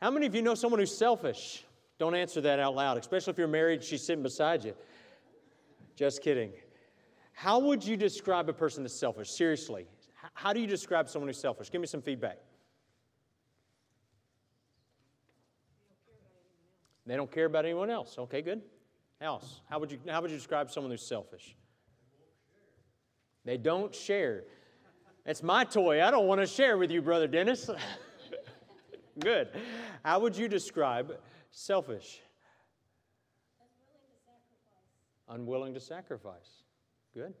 How many of you know someone who's selfish? Don't answer that out loud, especially if you're married, she's sitting beside you. Just kidding. How would you describe a person that's selfish? Seriously. How do you describe someone who's selfish? Give me some feedback. They don't care about anyone else. Okay, good. Else, how would you how would you describe someone who's selfish? They don't share. It's my toy. I don't want to share with you, brother Dennis. good. How would you describe selfish? Unwilling to sacrifice. Good.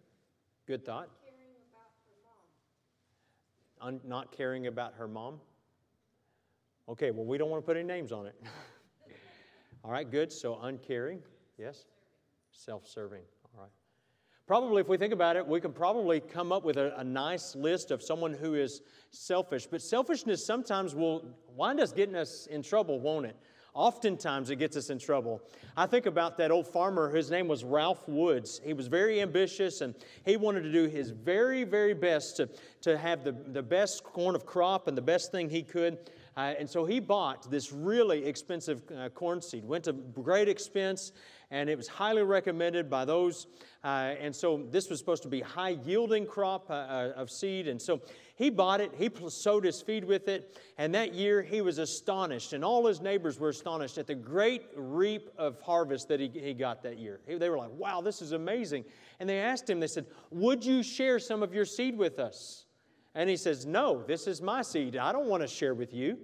Good thought. Un- not caring about her mom. Okay, well, we don't want to put any names on it. All right, good. So uncaring, yes. Self serving. Probably, if we think about it, we can probably come up with a, a, nice list of someone who is selfish. But selfishness sometimes will wind us getting us in trouble, won't it? Oftentimes it gets us in trouble. I think about that old farmer, his name was Ralph Woods. He was very ambitious and he wanted to do his very, very best to, to have the, the best corn of crop and the best thing he could. Uh, and so he bought this really expensive uh, corn seed, went to great expense, and it was highly recommended by those. Uh, and so this was supposed to be high yielding crop uh, uh, of seed. And so he bought it, he sowed his feed with it, and that year he was astonished, and all his neighbors were astonished at the great reap of harvest that he, he got that year. They were like, wow, this is amazing. And they asked him, they said, Would you share some of your seed with us? And he says, No, this is my seed. I don't want to share with you.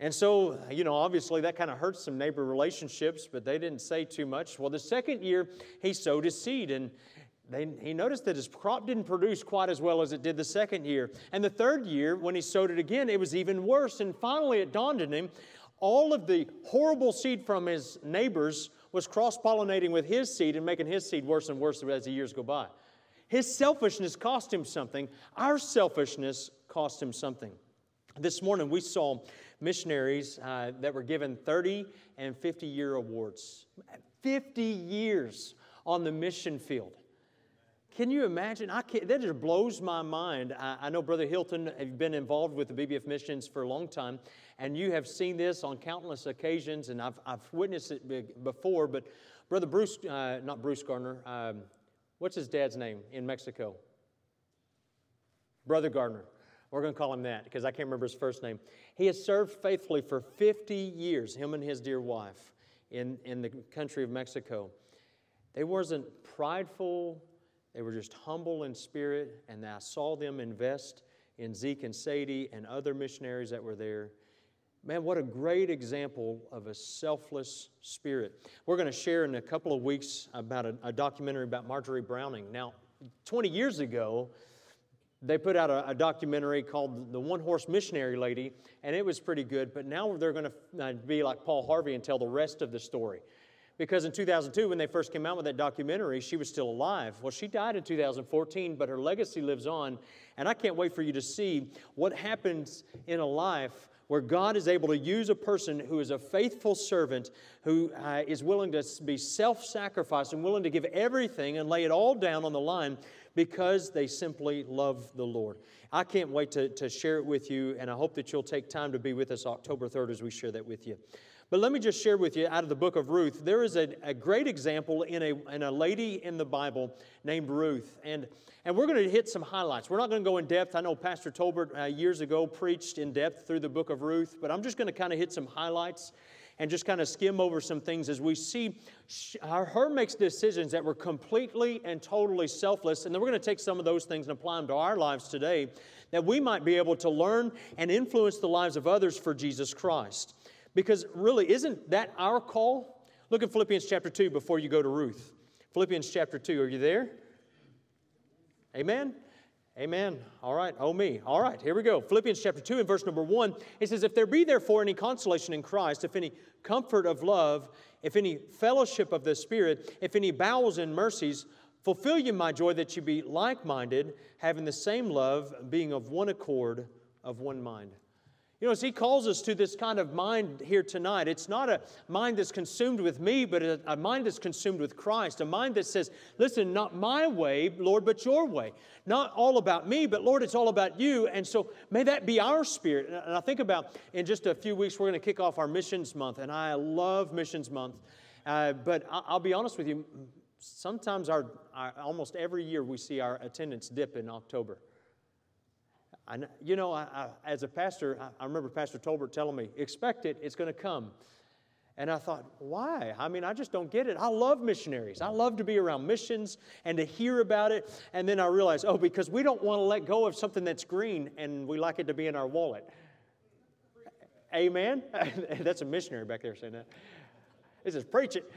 And so, you know, obviously that kind of hurts some neighbor relationships, but they didn't say too much. Well, the second year, he sowed his seed, and they, he noticed that his crop didn't produce quite as well as it did the second year. And the third year, when he sowed it again, it was even worse. And finally, it dawned on him all of the horrible seed from his neighbors was cross pollinating with his seed and making his seed worse and worse as the years go by. His selfishness cost him something. Our selfishness cost him something. This morning we saw missionaries uh, that were given 30 and 50 year awards. 50 years on the mission field. Can you imagine? I can't, that just blows my mind. I, I know Brother Hilton has been involved with the BBF missions for a long time, and you have seen this on countless occasions, and I've, I've witnessed it before. But Brother Bruce, uh, not Bruce Gardner, um, What's his dad's name in Mexico? Brother Gardner. We're going to call him that because I can't remember his first name. He has served faithfully for 50 years, him and his dear wife, in, in the country of Mexico. They wasn't prideful, they were just humble in spirit, and I saw them invest in Zeke and Sadie and other missionaries that were there. Man, what a great example of a selfless spirit. We're going to share in a couple of weeks about a, a documentary about Marjorie Browning. Now, 20 years ago, they put out a, a, documentary called The One Horse Missionary Lady, and it was pretty good. But now they're going to uh, be like Paul Harvey and tell the rest of the story. Because in 2002, when they first came out with that documentary, she was still alive. Well, she died in 2014, but her legacy lives on. And I can't wait for you to see what happens in a life where God is able to use a person who is a faithful servant, who uh, is willing to be self sacrificing, willing to give everything and lay it all down on the line because they simply love the Lord. I can't wait to, to share it with you, and I hope that you'll take time to be with us October 3rd as we share that with you. But let me just share with you out of the book of Ruth, there is a, a great example in a, in a lady in the Bible named Ruth. And, and we're going to hit some highlights. We're not going to go in depth. I know Pastor Tolbert uh, years ago preached in depth through the book of Ruth, but I'm just going to kind of hit some highlights and just kind of skim over some things as we see her, her makes decisions that were completely and totally selfless. And then we're going to take some of those things and apply them to our lives today that we might be able to learn and influence the lives of others for Jesus Christ. Because really, isn't that our call? Look at Philippians chapter 2 before you go to Ruth. Philippians chapter 2, are you there? Amen? Amen. All right. Oh, me. All right. Here we go. Philippians chapter 2 and verse number 1. It says, If there be therefore any consolation in Christ, if any comfort of love, if any fellowship of the Spirit, if any bowels and mercies, fulfill you my joy that you be like minded, having the same love, being of one accord, of one mind. You know, as he calls us to this kind of mind here tonight, it's not a mind that's consumed with me, but a, a, mind that's consumed with Christ. A mind that says, listen, not my way, Lord, but your way. Not all about me, but Lord, it's all about you. And so may that be our spirit. And I think about in just a few weeks, we're going to kick off our missions month. And I love missions month. Uh, but I'll be honest with you, sometimes our, our, almost every year we see our attendance dip in October. I, you know, I, I, as a pastor, I, remember Pastor Tolbert telling me, expect it, it's going to come. And I thought, why? I mean, I just don't get it. I love missionaries. I love to be around missions and to hear about it. And then I realized, oh, because we don't want to let go of something that's green and we like it to be in our wallet. Amen? that's a missionary back there saying that. It says, preach it.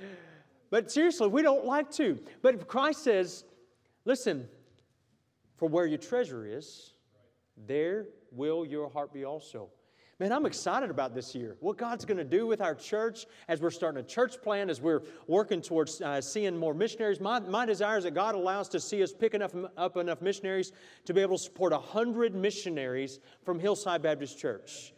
But seriously, we don't like to. But if Christ says, listen, for where your treasure is, there will your heart be also. Man, I'm excited about this year. What God's going to do with our church as we're starting a church plan, as we're working towards uh, seeing more missionaries. My, my desire is that God allows to see us pick enough, up enough missionaries to be able to support 100 missionaries from Hillside Baptist Church.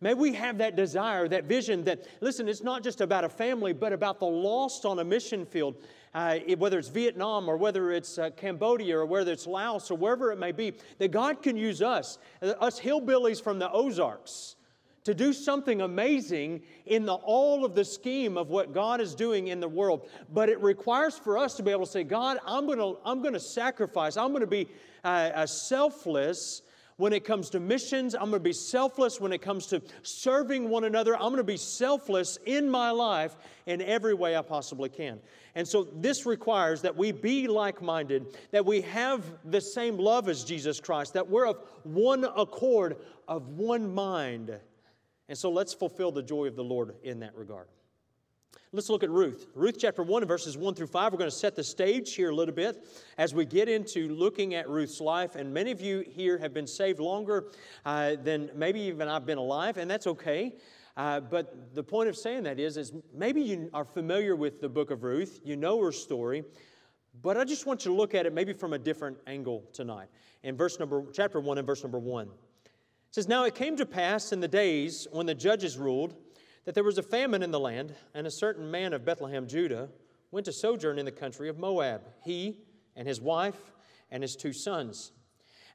May we have that desire, that vision that, listen, it's not just about a family, but about the lost on a mission field uh, whether it's Vietnam or whether it's uh, Cambodia or whether it's Laos or wherever it may be, that God can use us, uh, us hillbillies from the Ozarks, to do something amazing in the, all of the scheme of what God is doing in the world. But it requires for us to be able to say, God, I'm going to I'm to sacrifice, I'm going to be uh, selfless when it comes to missions. I'm going to be selfless when it comes to serving one another. I'm going to be selfless in my life in every way I possibly can. And so this requires that we be like minded, that we have the same love as Jesus Christ, that we're of one accord, of one mind. And so let's fulfill the joy of the Lord in that regard. Let's look at Ruth. Ruth chapter 1, verses 1 through 5. We're going to set the stage here a little bit as we get into looking at Ruth's life. And many of you here have been saved longer uh, than maybe even I've been alive, and that's okay. Uh, but the point of saying that is, is maybe you are familiar with the book of Ruth, you know her story, but I just want you to look at it maybe from a different angle tonight. In verse number, chapter 1 and verse number 1. It says, Now it came to pass in the days when the judges ruled that there was a famine in the land, and a certain man of Bethlehem, Judah, went to sojourn in the country of Moab, he and his wife and his two sons.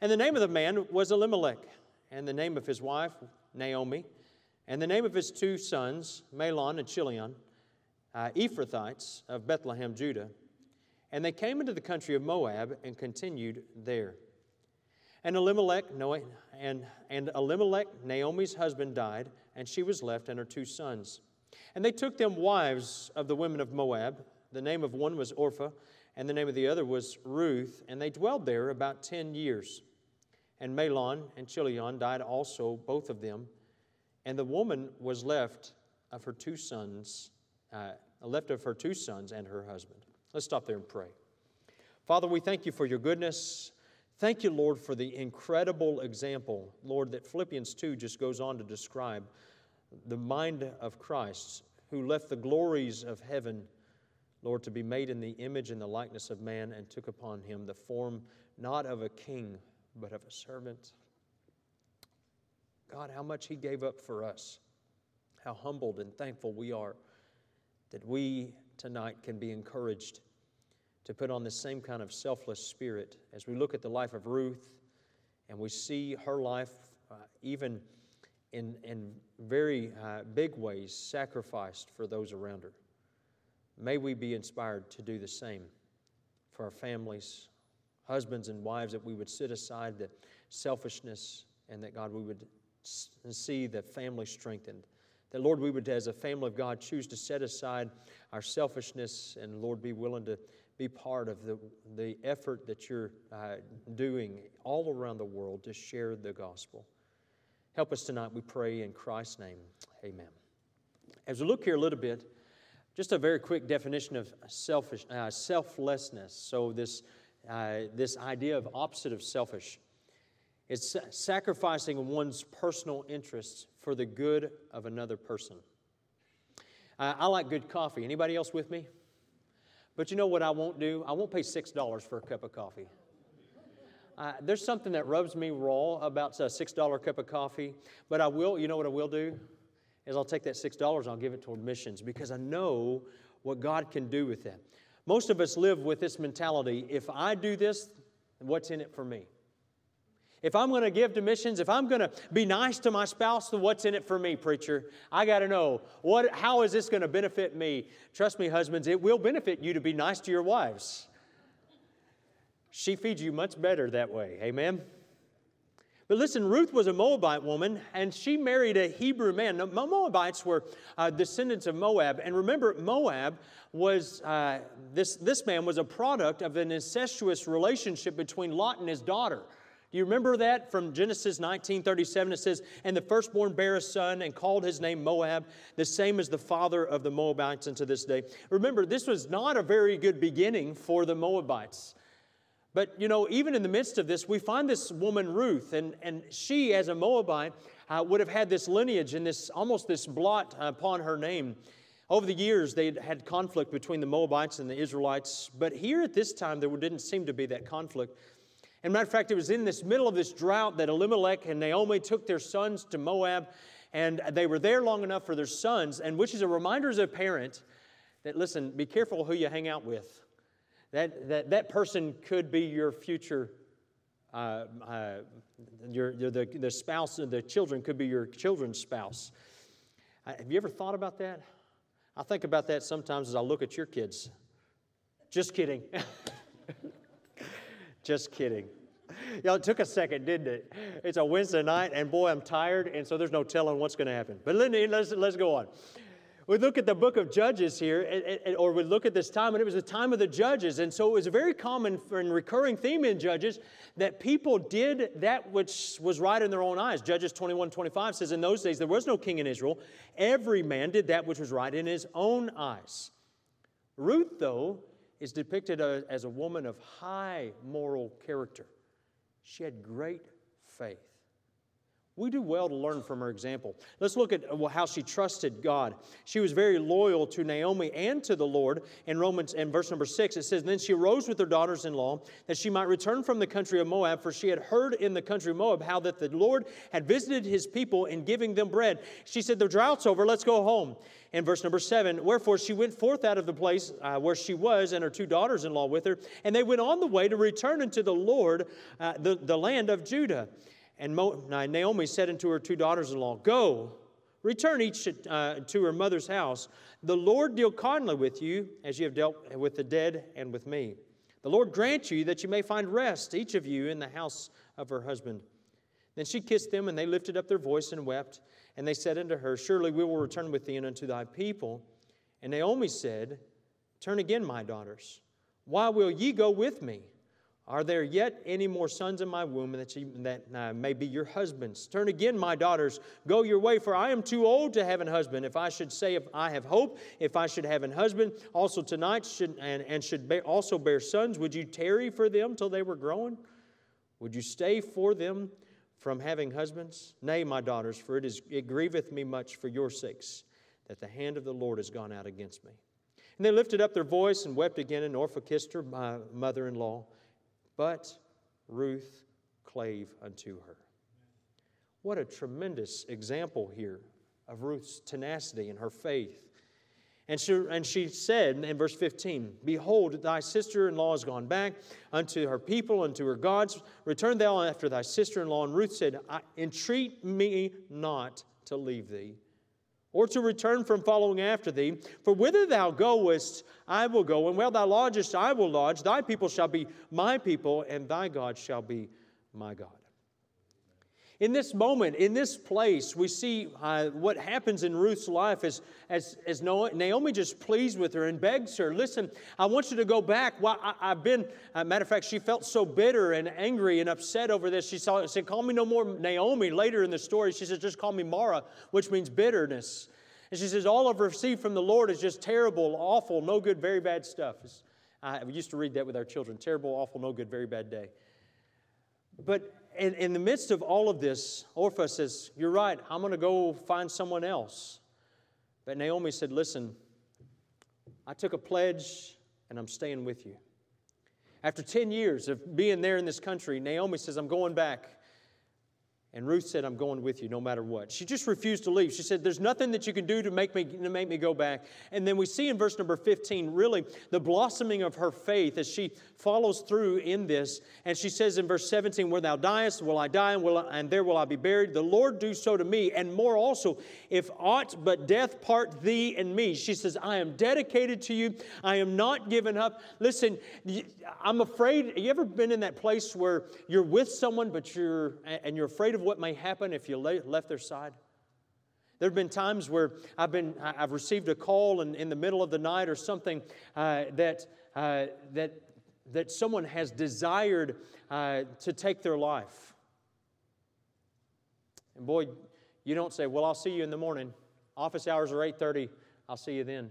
And the name of the man was Elimelech, and the name of his wife, Naomi, and the name of his two sons, Mahlon and Chilion, uh, Ephrathites of Bethlehem, Judah. And they came into the country of Moab and continued there. And Elimelech, and, and Elimelech, Naomi's husband, died and she was left and her two sons. And they took them wives of the women of Moab. The name of one was Orpah, and the name of the other was Ruth, and they dwelled there about ten years. And Mahlon and Chilion died also, both of them, and the woman was left of her two sons, uh, left of her two sons and her husband. Let's stop there and pray. Father, we thank you for your goodness. Thank you, Lord, for the incredible example, Lord, that Philippians 2 just goes on to describe the mind of Christ, who left the glories of heaven, Lord, to be made in the image and the likeness of man, and took upon him the form not of a king, but of a servant. God, how much he gave up for us. How humbled and thankful we are that we tonight can be encouraged to put on the same kind of selfless spirit as we look at the life of Ruth and we see her life, uh, even in, in very uh, big ways, sacrificed for those around her. May we be inspired to do the same for our families, husbands and wives, that we would sit aside the selfishness and that God, we would see the family strengthened. That, Lord, we would, as a family of God, choose to set aside our selfishness and, Lord, be willing to be part of the, the effort that you're uh, doing all around the world to share the gospel. Help us tonight, we pray in Christ's name. Amen. As we look here a little bit, just a very quick definition of selfish, uh, selflessness. So, this, uh, this idea of opposite of selfish. It's sacrificing one's personal interests for the good of another person. Uh, I like good coffee. Anybody else with me? But you know what I won't do? I won't pay $6 for a cup of coffee. uh, there's something that rubs me raw about a $6 cup of coffee, but I will, you know what I will do? Is I'll take that $6 and I'll give it toward missions because I know what God can do with that. Most of us live with this mentality if I do this, what's in it for me? If I'm going to give to missions, if I'm going to be nice to my spouse, then what's in it for me, preacher? I got to know what, how is this going to benefit me? Trust me, husbands, it will benefit you to be nice to your wives. She feeds you much better that way. Amen. But listen, Ruth was a Moabite woman, and she married a Hebrew man. Now, Moabites were uh, descendants of Moab, and remember, Moab was uh, this. This man was a product of an incestuous relationship between Lot and his daughter. Do you remember that from Genesis 19:37? It says, "And the firstborn bare a son, and called his name Moab, the same as the father of the Moabites unto this day." Remember, this was not a very good beginning for the Moabites. But you know, even in the midst of this, we find this woman Ruth, and, and she, as a Moabite, uh, would have had this lineage and this almost this blot upon her name. Over the years, they had conflict between the Moabites and the Israelites, but here at this time, there didn't seem to be that conflict. And matter of fact, it was in this middle of this drought that Elimelech and Naomi took their sons to Moab, and they were there long enough for their sons, and which is a reminder as a parent that listen, be careful who you hang out with. That, that, that person could be your future, uh, uh, your, your, the, the spouse, the children could be your children's spouse. Uh, have you ever thought about that? I think about that sometimes as I look at your kids. Just kidding. Just kidding. Y'all, it took a second, didn't it? It's a Wednesday night, and boy, I'm tired, and so there's no telling what's going to happen. But let's, let's go on. We look at the book of Judges here, or we look at this time, and it was the time of the judges. And so it was a very common and recurring theme in Judges that people did that which was right in their own eyes. Judges 21 25 says, In those days there was no king in Israel. Every man did that which was right in his own eyes. Ruth, though, is depicted uh, as a woman of high moral character. She had great faith. We do well to learn from her example. Let's look at how she trusted God. She was very loyal to Naomi and to the Lord. In Romans, in verse number six, it says, Then she arose with her daughters in law that she might return from the country of Moab, for she had heard in the country of Moab how that the Lord had visited his people in giving them bread. She said, The drought's over, let's go home. In verse number seven, wherefore she went forth out of the place uh, where she was, and her two daughters in law with her, and they went on the way to return unto the Lord, uh, the, the land of Judah. And Naomi said unto her two daughters in law, Go, return each uh, to her mother's house. The Lord deal kindly with you as you have dealt with the dead and with me. The Lord grant you that you may find rest, each of you, in the house of her husband. Then she kissed them, and they lifted up their voice and wept. And they said unto her, Surely we will return with thee and unto thy people. And Naomi said, Turn again, my daughters. Why will ye go with me? Are there yet any more sons in my womb that, that uh, may be your husbands? Turn again, my daughters, go your way, for I am too old to have an husband. If I should say, if I have hope, if I should have an husband, also tonight should, and, and should also bear sons, would you tarry for them till they were grown? Would you stay for them from having husbands? Nay, my daughters, for it, is, it grieveth me much for your sakes that the hand of the Lord has gone out against me. And they lifted up their voice and wept again, and Orpah kissed her my mother in law. But Ruth clave unto her. What a tremendous example here of Ruth's tenacity and her faith. And she, and she said in verse 15, Behold, thy sister in law is gone back unto her people, unto her gods. Return thou after thy sister in law. And Ruth said, I, Entreat me not to leave thee or to return from following after thee. For whither thou goest, I will go, and where thou lodgest, I will lodge. Thy people shall be my people, and thy God shall be my God. In this moment, in this place, we see uh, what happens in Ruth's life as, as, as Naomi just pleads with her and begs her, Listen, I want you to go back. Well, I, have been, uh, matter of fact, she felt so bitter and angry and upset over this. She saw, said, Call me no more Naomi. Later in the story, she said, Just call me Mara, which means bitterness. And she says, All I've received from the Lord is just terrible, awful, no good, very bad stuff. I used to read that with our children terrible, awful, no good, very bad day. But in, in the midst of all of this, Orpah says, You're right, I'm going to go find someone else. But Naomi said, Listen, I took a pledge and I'm staying with you. After 10 years of being there in this country, Naomi says, I'm going back. And Ruth said, I'm going with you no matter what. She just refused to leave. She said, There's nothing that you can do to make me, to make me go back. And then we see in verse number 15, really, the blossoming of her faith as she follows through in this. And she says in verse 17, Where thou diest, will I die, and, will I, and there will I be buried. The Lord do so to me, and more also, if aught but death part thee and me. She says, I am dedicated to you. I am not given up. Listen, I'm afraid. Have you ever been in that place where you're with someone, but you're, and you're afraid of what may happen if you left their side? There have been times where I've, been, I've received a call in, in the middle of the night or something uh, that, uh, that, that someone has desired uh, to take their life. And boy, you don't say, well, I'll see you in the morning. Office hours are 8.30. I'll see you then.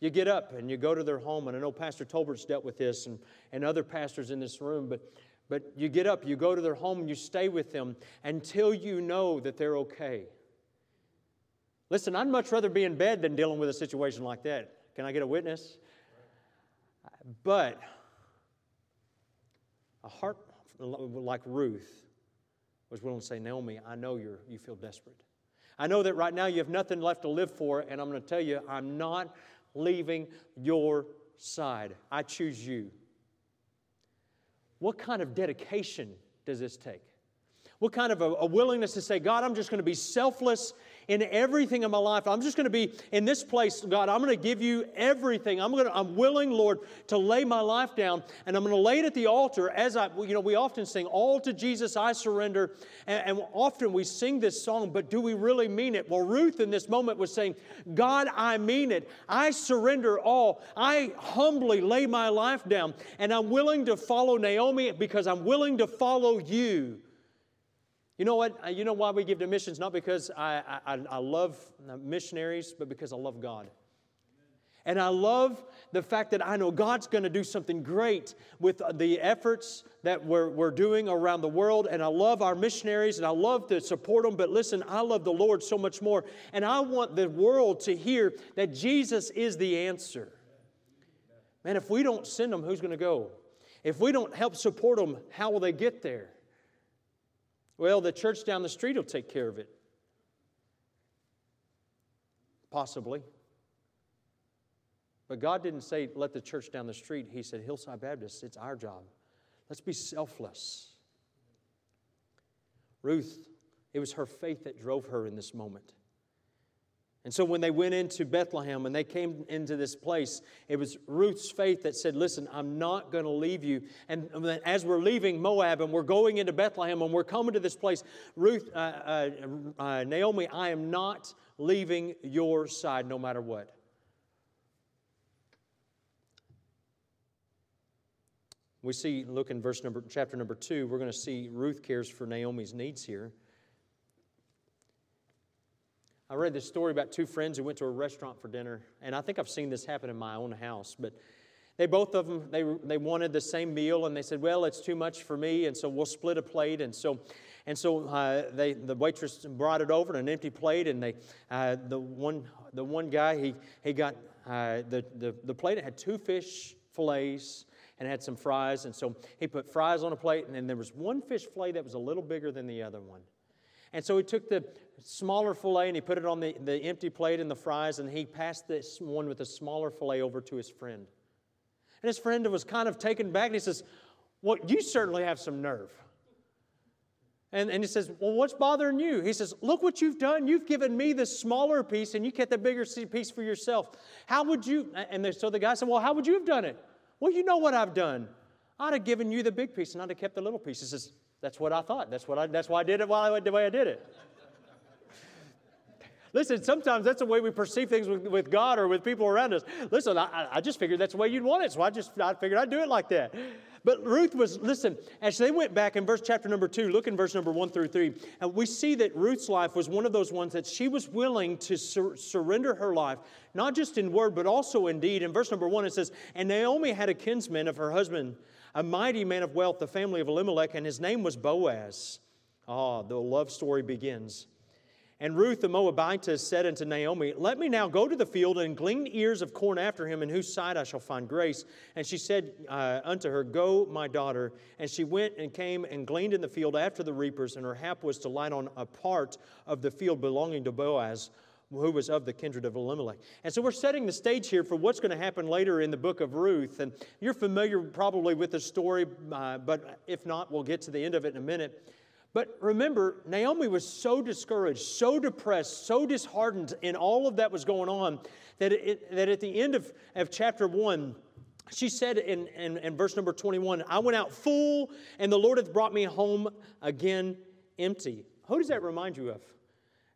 You get up and you go to their home, and I know Pastor Tolbert's dealt with this and, and other pastors in this room, but but you get up, you go to their home, and you stay with them until you know that they're okay. Listen, I'd much rather be in bed than dealing with a situation like that. Can I get a witness? But a heart like Ruth was willing to say, Naomi, I know you're, you feel desperate. I know that right now you have nothing left to live for, and I'm going to tell you, I'm not leaving your side. I choose you. What kind of dedication does this take? What kind of a, a willingness to say, God, I'm just going to be selfless in everything in my life. I'm just going to be in this place, God. I'm going to give you everything. I'm going to, I'm willing, Lord, to lay my life down, and I'm going to lay it at the altar. As I, you know, we often sing, "All to Jesus I surrender," and, and often we sing this song, but do we really mean it? Well, Ruth in this moment was saying, "God, I mean it. I surrender all. I humbly lay my life down, and I'm willing to follow Naomi because I'm willing to follow you." You know what? Uh, you know why we give to missions? Not because I, I, I love missionaries, but because I love God. And I love the fact that I know God's going to do something great with the efforts that we're, we're doing around the world. And I love our missionaries and I love to support them. But listen, I love the Lord so much more. And I want the world to hear that Jesus is the answer. Man, if we don't send them, who's going to go? If we don't help support them, how will they get there? Well, the church down the street will take care of it. Possibly. But God didn't say, let the church down the street. He said, Hillside Baptist, it's our job. Let's be selfless. Ruth, it was her faith that drove her in this moment. And so when they went into Bethlehem and they came into this place, it was Ruth's faith that said, Listen, I'm not going to leave you. And as we're leaving Moab and we're going into Bethlehem and we're coming to this place, Ruth, uh, uh, uh, Naomi, I am not leaving your side no matter what. We see, look in verse number, chapter number two, we're going to see Ruth cares for Naomi's needs here. I read this story about two friends who went to a restaurant for dinner, and I think I've seen this happen in my own house, but they both of them they, they wanted the same meal and they said well it's too much for me and so we'll split a plate and so and so uh, they, the waitress brought it over an empty plate and they uh, the one the one guy he, he got uh, the, the, the plate had two fish fillets and had some fries and so he put fries on a plate and then there was one fish fillet that was a little bigger than the other one and so he took the smaller filet and he put it on the, the empty plate and the fries, and he passed this one with the smaller filet over to his friend. And his friend was kind of taken back and he says, Well, you certainly have some nerve. And, and he says, Well, what's bothering you? He says, Look what you've done. You've given me the smaller piece and you kept the bigger piece for yourself. How would you? And so the guy said, Well, how would you have done it? Well, you know what I've done. I'd have given you the big piece and I'd have kept the little piece. He says, That's what I thought. That's, what I, that's why I did it while I, the way I did it. Listen, sometimes that's the way we perceive things with, with God or with people around us. Listen, I, I just figured that's the way you'd want it, so I just I figured I'd do it like that. But Ruth was, listen, as they went back in verse chapter number two, look in verse number one through three, and we see that Ruth's life was one of those ones that she was willing to sur- surrender her life, not just in word, but also in deed. In verse number one, it says, And Naomi had a kinsman of her husband, a mighty man of wealth, the family of Elimelech, and his name was Boaz. Ah, the love story begins. And Ruth the Moabitess said unto Naomi, Let me now go to the field and glean ears of corn after him, in whose sight I shall find grace. And she said uh, unto her, Go, my daughter. And she went and came and gleaned in the field after the reapers, and her hap was to light on a part of the field belonging to Boaz, who was of the kindred of Elimelech. And so we're setting the stage here for what's going to happen later in the book of Ruth. And you're familiar probably with the story, uh, but if not, we'll get to the end of it in a minute. But remember, Naomi was so discouraged, so depressed, so disheartened in all of that was going on that, it, that at the end of, of chapter 1, she said in, in, in verse number 21, I went out full, and the Lord hath brought me home again empty. Who does that remind you of?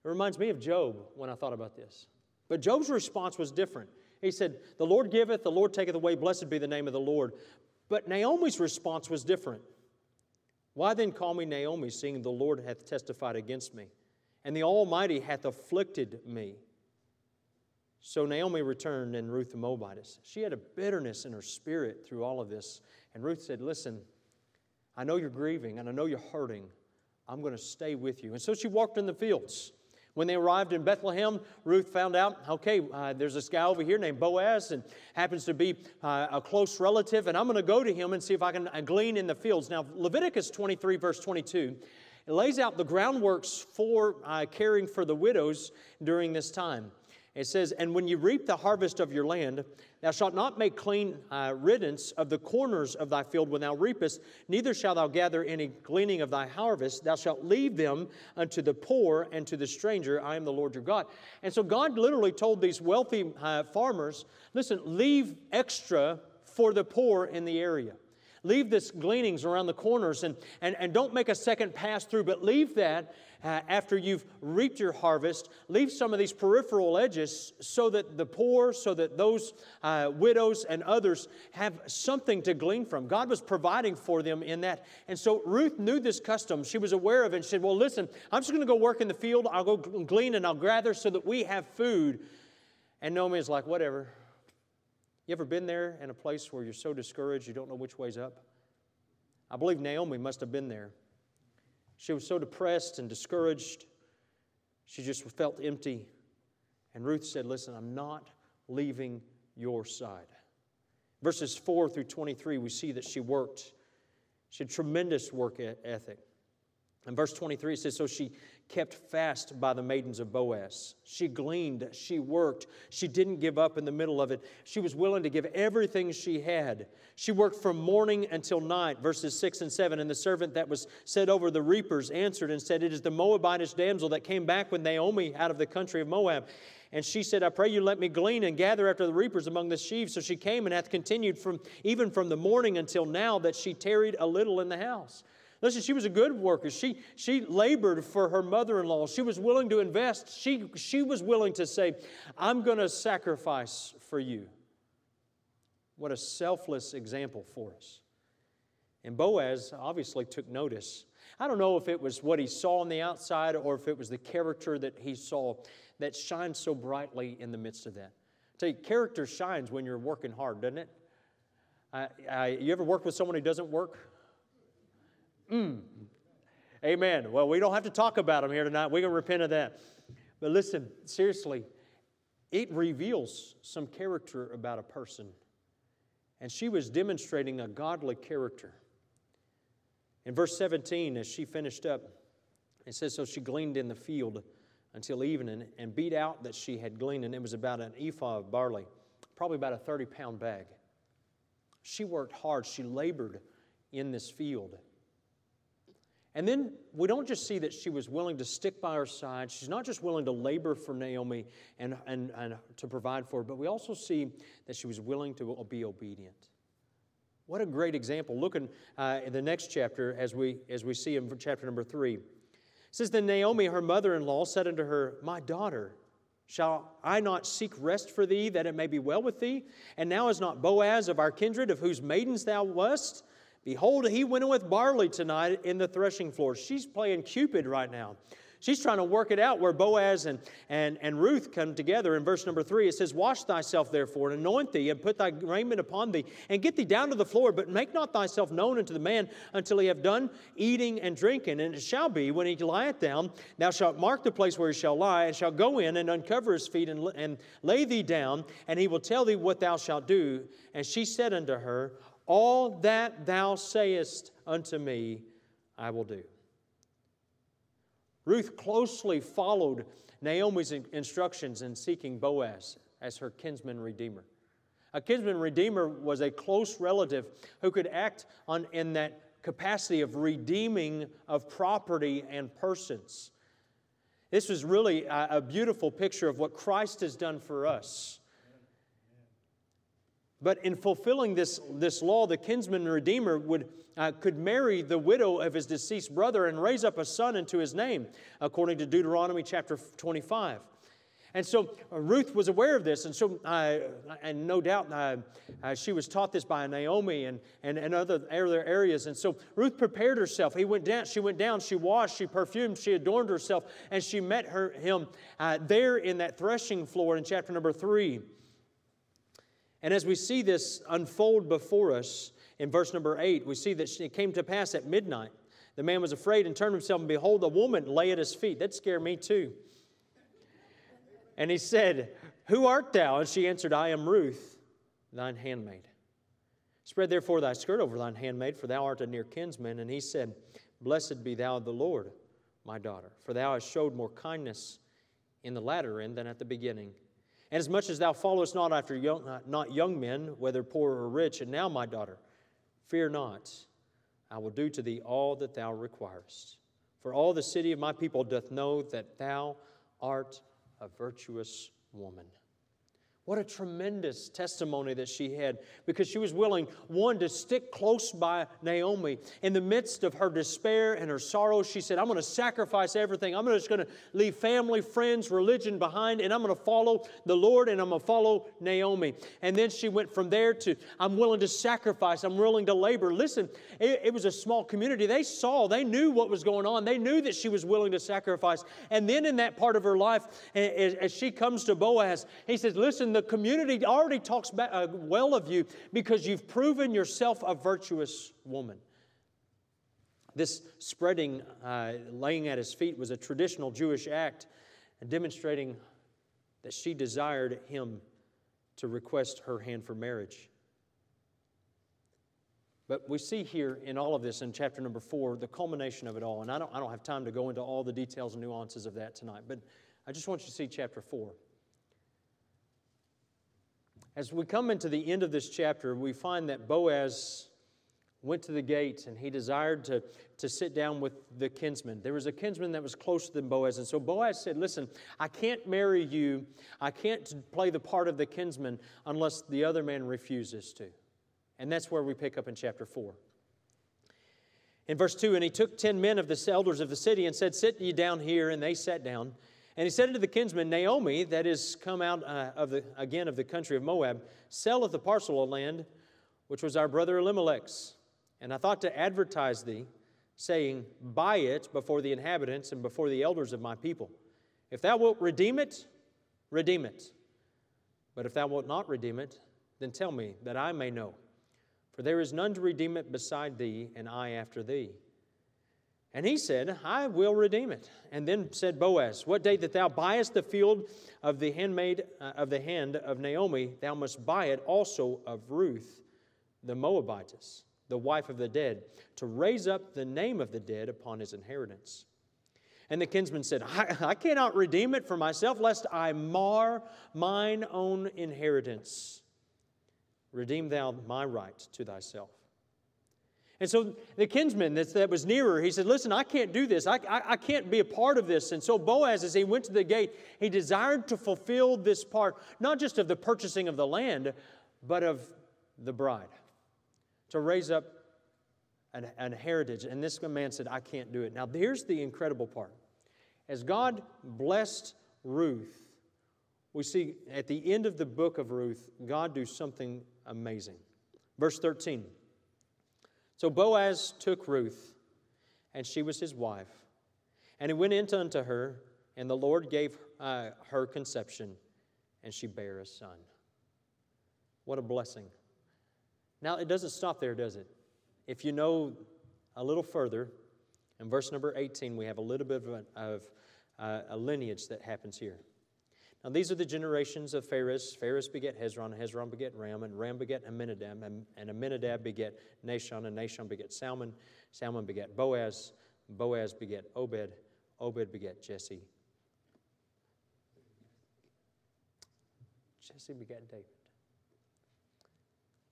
It reminds me of Job when I thought about this. But Job's response was different. He said, The Lord giveth, the Lord taketh away, blessed be the name of the Lord. But Naomi's response was different. Why then call me Naomi, seeing the Lord hath testified against me, and the Almighty hath afflicted me? So Naomi returned, and Ruth the Moabitess. She had a bitterness in her spirit through all of this. And Ruth said, Listen, I know you're grieving, and I know you're hurting. I'm going to stay with you. And so she walked in the fields. When they arrived in Bethlehem, Ruth found out, okay, uh, there's this guy over here named Boaz and happens to be uh, a close relative, and I'm going to go to him and see if I can uh, glean in the fields. Now, Leviticus 23, verse 22, it lays out the groundworks for uh, caring for the widows during this time. It says, And when you reap the harvest of your land, thou shalt not make clean uh, riddance of the corners of thy field when thou reapest, neither shalt thou gather any gleaning of thy harvest. Thou shalt leave them unto the poor and to the stranger. I am the Lord your God. And so God literally told these wealthy uh, farmers, listen, leave extra for the poor in the area. Leave this gleanings around the corners and, and, and don't make a second pass through, but leave that uh, after you've reaped your harvest, leave some of these peripheral edges so that the poor, so that those uh, widows and others have something to glean from. God was providing for them in that. And so Ruth knew this custom. She was aware of it and said, Well, listen, I'm just going to go work in the field. I'll go glean and I'll gather so that we have food. And Naomi is like, Whatever. You ever been there in a place where you're so discouraged you don't know which way's up? I believe Naomi must have been there. She was so depressed and discouraged. She just felt empty. And Ruth said, Listen, I'm not leaving your side. Verses 4 through 23, we see that she worked. She had tremendous work ethic. In verse 23, it says, So she kept fast by the maidens of Boaz. She gleaned, she worked, she didn't give up in the middle of it. She was willing to give everything she had. She worked from morning until night, verses 6 and 7. And the servant that was set over the reapers answered and said, It is the Moabitish damsel that came back with Naomi out of the country of Moab. And she said, I pray you let me glean and gather after the reapers among the sheaves. So she came and hath continued from even from the morning until now that she tarried a little in the house. Listen, she was a good worker. She, she labored for her mother in law. She was willing to invest. She, she was willing to say, I'm going to sacrifice for you. What a selfless example for us. And Boaz obviously took notice. I don't know if it was what he saw on the outside or if it was the character that he saw that shines so brightly in the midst of that. I tell you, character shines when you're working hard, doesn't it? Uh, uh, you ever work with someone who doesn't work? Mm. Amen. Well, we don't have to talk about them here tonight. We can repent of that. But listen, seriously, it reveals some character about a person. And she was demonstrating a godly character. In verse 17, as she finished up, it says, So she gleaned in the field until evening and beat out that she had gleaned, and it was about an ephah of barley, probably about a 30 pound bag. She worked hard, she labored in this field. And then we don't just see that she was willing to stick by her side. She's not just willing to labor for Naomi and, and, and to provide for her, but we also see that she was willing to be obedient. What a great example. Look in, uh, in the next chapter as we, as we see in chapter number three. It says, Then Naomi, her mother in law, said unto her, My daughter, Shall I not seek rest for thee, that it may be well with thee? And now is not Boaz of our kindred, of whose maidens thou wast? Behold, he went in with barley tonight in the threshing floor. She's playing Cupid right now. she's trying to work it out where Boaz and, and, and Ruth come together. In verse number three, it says, Wash thyself therefore, and anoint thee, and put thy raiment upon thee, and get thee down to the floor, but make not thyself known unto the man until he have done eating and drinking. And it shall be, when he lieth down, thou shalt mark the place where he shall lie, and shall go in and uncover his feet, and, and lay thee down, and he will tell thee what thou shalt do. And she said unto her, All that thou sayest unto me, I will do. Ruth closely followed Naomi's instructions in seeking Boaz as her kinsman redeemer. A kinsman redeemer was a close relative who could act on, in that capacity of redeeming of property and persons. This was really a, a beautiful picture of what Christ has done for us. But in fulfilling this, this law, the kinsman redeemer would, uh, could marry the widow of his deceased brother and raise up a son into his name, according to Deuteronomy chapter 25. And so uh, Ruth was aware of this, and so, uh, and no doubt uh, uh, she was taught this by Naomi and, and, and other, other areas. And so Ruth prepared herself. He went down, she went down, she washed, she perfumed, she adorned herself, and she met her, him uh, there in that threshing floor in chapter number three. And as we see this unfold before us in verse number eight, we see that it came to pass at midnight. The man was afraid and turned himself, and behold, a woman lay at his feet. That scared me too. And he said, Who art thou? And she answered, I am Ruth, thine handmaid. Spread therefore thy skirt over thine handmaid, for thou art a near kinsman. And he said, Blessed be thou the Lord, my daughter, for thou hast showed more kindness in the latter end than at the beginning. And as much as thou followest not after young, uh, not young men, whether poor or rich, and now, my daughter, fear not, I will do to thee all that thou requirest. For all the city of my people doth know that thou art a virtuous woman. What a tremendous testimony that she had because she was willing, one, to stick close by Naomi. In the midst of her despair and her sorrow, she said, I'm going to sacrifice everything. I'm just going to leave family, friends, religion behind, and I'm going to follow the Lord and I'm going to follow Naomi. And then she went from there to, I'm willing to sacrifice, I'm willing to labor. Listen, it, it was a small community. They saw, they knew what was going on, they knew that she was willing to sacrifice. And then in that part of her life, as, as she comes to Boaz, he says, Listen, the community already talks uh, well of you because you've proven yourself a virtuous woman. This spreading, uh, laying at his feet, was a traditional Jewish act demonstrating that she desired him to request her hand for marriage. But we see here in all of this in chapter number four the culmination of it all. And I don't, I don't have time to go into all the details and nuances of that tonight, but I just want you to see chapter four. As we come into the end of this chapter, we find that Boaz went to the gate and he desired to, to sit down with the kinsman. There was a kinsman that was closer than Boaz. And so Boaz said, Listen, I can't marry you. I can't play the part of the kinsman unless the other man refuses to. And that's where we pick up in chapter 4. In verse 2, and he took ten men of the elders of the city and said, Sit ye down here. And they sat down. And he said unto the kinsman, Naomi, that is come out uh, of the, again of the country of Moab, selleth the parcel of land which was our brother Elimelech's. And I thought to advertise thee, saying, Buy it before the inhabitants and before the elders of my people. If thou wilt redeem it, redeem it. But if thou wilt not redeem it, then tell me, that I may know. For there is none to redeem it beside thee, and I after thee. And he said, I will redeem it. And then said Boaz, What day that thou buyest the field of the handmaid uh, of the hand of Naomi, thou must buy it also of Ruth the Moabitess, the wife of the dead, to raise up the name of the dead upon his inheritance. And the kinsman said, I, I cannot redeem it for myself, lest I mar mine own inheritance. Redeem thou my right to thyself. And so the kinsman that, that was nearer, he said, Listen, I can't do this. I, I, I, can't be a part of this. And so Boaz, as he went to the gate, he desired to fulfill this part, not just of the purchasing of the land, but of the bride, to raise up an, an heritage. And this man said, I can't do it. Now, here's the incredible part. As God blessed Ruth, we see at the end of the book of Ruth, God do something amazing. Verse 13. So Boaz took Ruth, and she was his wife. And he went into unto her, and the Lord gave uh, her conception, and she bare a son. What a blessing. Now, it doesn't stop there, does it? If you know a little further, in verse number 18, we have a little bit of, a, of uh, a lineage that happens here. Now, these are the generations of Phares. Phares begat Hezron, Hezron begat Ram, and Ram begat Amminadab, and, and Amminadab beget Nahshon, and Nahshon begat Salmon, Salmon begat Boaz, Boaz begat Obed, Obed begat Jesse. Jesse begat David.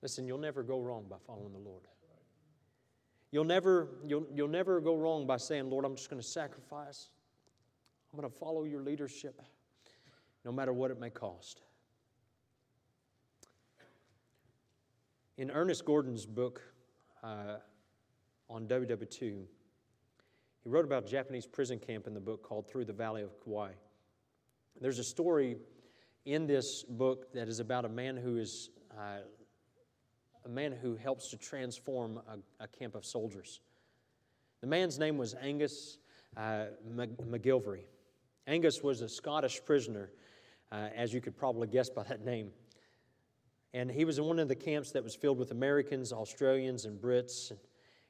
Listen, you'll never go wrong by following the Lord. You'll never, you'll, you'll never go wrong by saying, Lord, I'm just going to sacrifice. I'm going to follow your leadership no matter what it may cost. In Ernest Gordon's book uh, on WW2, he wrote about a Japanese prison camp in the book called Through the Valley of Kwai. There's a story in this book that is about a man who is uh, a man who helps to transform a, a, camp of soldiers. The man's name was Angus uh, McGillivray. Angus was a Scottish prisoner uh, as you could probably guess by that name. And he was in one of the camps that was filled with Americans, Australians, and Brits.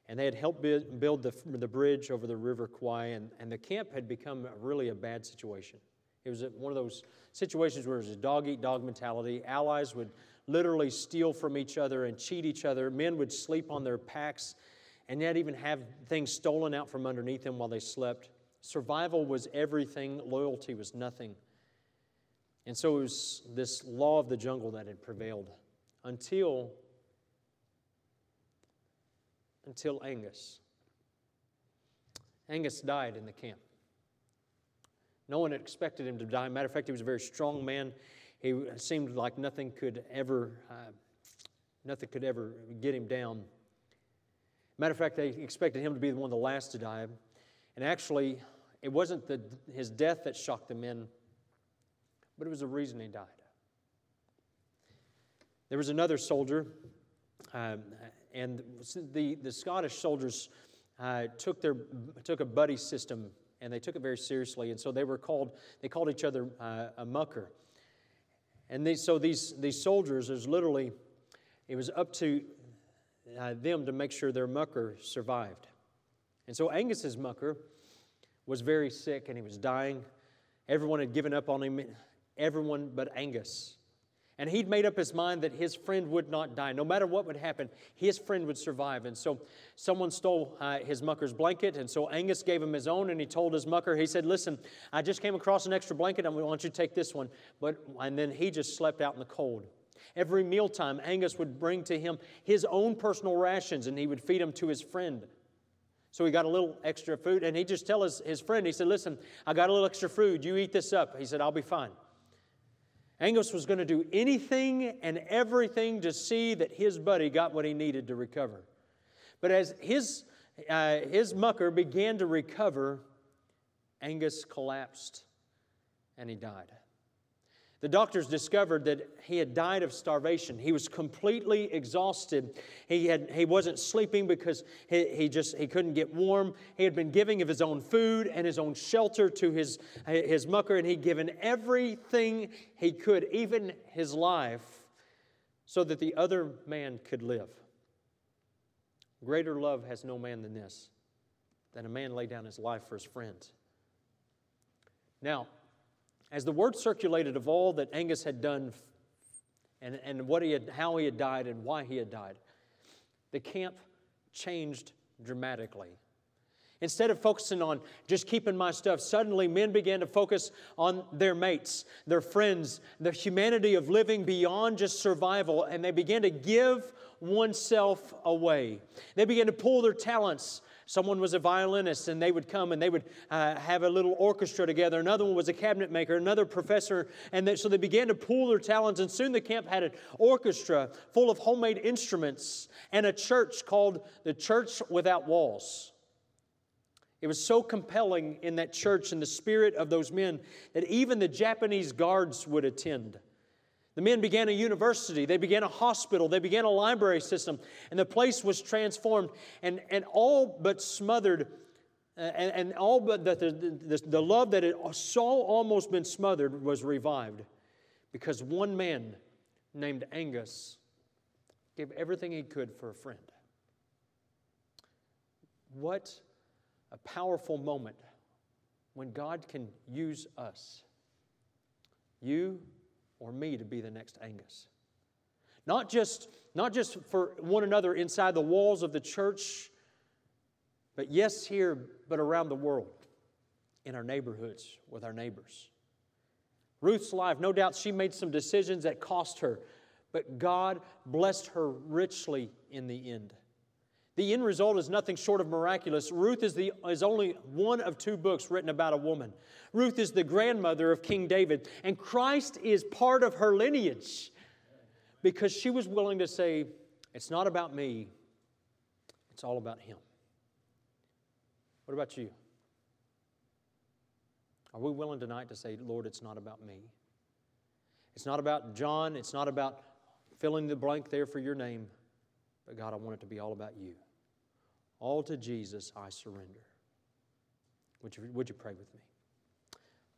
And they had helped build the, the bridge over the River Kwai, and, and the camp had become really a bad situation. It was one of those situations where it was a dog eat dog mentality. Allies would literally steal from each other and cheat each other. Men would sleep on their packs and yet even have things stolen out from underneath them while they slept. Survival was everything, loyalty was nothing. And so it was this law of the jungle that had prevailed until, until Angus. Angus died in the camp. No one expected him to die. Matter of fact, he was a very strong man. He seemed like nothing could ever, uh, nothing could ever get him down. Matter of fact, they expected him to be one of the last to die. And actually, it wasn't the, his death that shocked the men but it was the reason he died. There was another soldier, um, and the, the Scottish soldiers uh, took, their, took a buddy system and they took it very seriously. And so they were called, they called each other uh, a mucker. And they, so these, these soldiers, there's literally, it was up to uh, them to make sure their mucker survived. And so Angus's mucker was very sick and he was dying. Everyone had given up on him everyone but Angus. And he'd made up his mind that his friend would not die. No matter what would happen, his friend would survive. And so someone stole uh, his mucker's blanket. And so Angus gave him his own. And he told his mucker, he said, Listen, I just came across an extra blanket. I want you to take this one. But, and then he just slept out in the cold. Every mealtime, Angus would bring to him his own personal rations and he would feed them to his friend. So he got a little extra food. And he just tell his, his friend, he said, Listen, I got a little extra food. You eat this up. He said, I'll be fine. Angus was going to do anything and everything to see that his buddy got what he needed to recover. But as his, uh, his mucker began to recover, Angus collapsed and he died. The doctors discovered that he had died of starvation. He was completely exhausted. He, had, he wasn't sleeping because he, he just he couldn't get warm. He had been giving of his own food and his own shelter to his, his mucker, and he'd given everything he could, even his life, so that the other man could live. Greater love has no man than this, that a man lay down his life for his friends. Now, as the word circulated of all that Angus had done and, and what he had, how he had died and why he had died, the camp changed dramatically. Instead of focusing on just keeping my stuff, suddenly men began to focus on their mates, their friends, the humanity of living beyond just survival, and they began to give oneself away. They began to pull their talents Someone was a violinist and they would come and they would uh, have a little orchestra together. Another one was a cabinet maker, another professor. And they, so they began to pool their talents. And soon the camp had an orchestra full of homemade instruments and a church called the Church Without Walls. It was so compelling in that church and the spirit of those men that even the Japanese guards would attend. The men began a university, they began a hospital, they began a library system, and the place was transformed and, and all but smothered uh, and, and all but the, the, the love that had so almost been smothered was revived because one man named Angus gave everything he could for a friend. What a powerful moment when God can use us, you or me, to be the next Angus. Not just, not just for one another inside the walls of the church, but yes, here, but around the world, in our neighborhoods, with our neighbors. Ruth's life, no doubt she made some decisions that cost her, but God blessed her richly in the end. The end result is nothing short of miraculous. Ruth is, the, is only one of two books written about a woman. Ruth is the grandmother of King David, and Christ is part of her lineage because she was willing to say, It's not about me, it's all about Him. What about you? Are we willing tonight to say, Lord, it's not about me? It's not about John. It's not about filling the blank there for your name. But God, I want it to be all about you. All to Jesus I surrender. Would you, would you pray with me?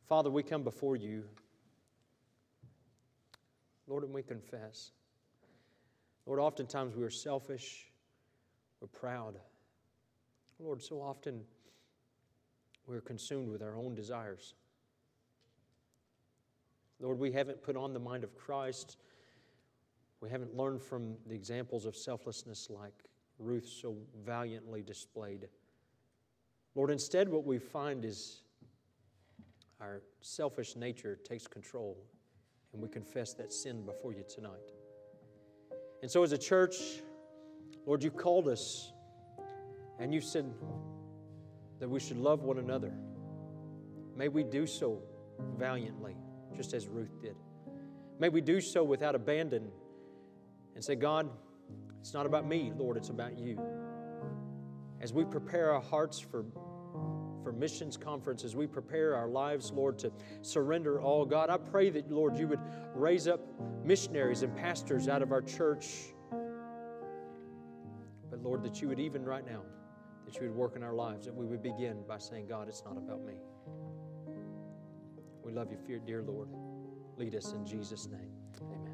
Father, we come before you. Lord, and we confess. Lord, oftentimes we are selfish, we're proud. Lord, so often we're consumed with our own desires. Lord, we haven't put on the mind of Christ. We haven't learned from the examples of selflessness like Ruth so valiantly displayed. Lord, instead, what we find is our selfish nature takes control, and we confess that sin before you tonight. And so, as a church, Lord, you called us, and you said that we should love one another. May we do so valiantly, just as Ruth did. May we do so without abandon and say, God, it's not about me, Lord, it's about you. As we prepare our hearts for, for missions conferences, we prepare our lives, Lord, to surrender all, God, I pray that, Lord, you would raise up missionaries and pastors out of our church. But, Lord, that you would even right now, that you would work in our lives, that we would begin by saying, God, it's not about me. We love you, dear Lord. Lead us in Jesus' name. Amen.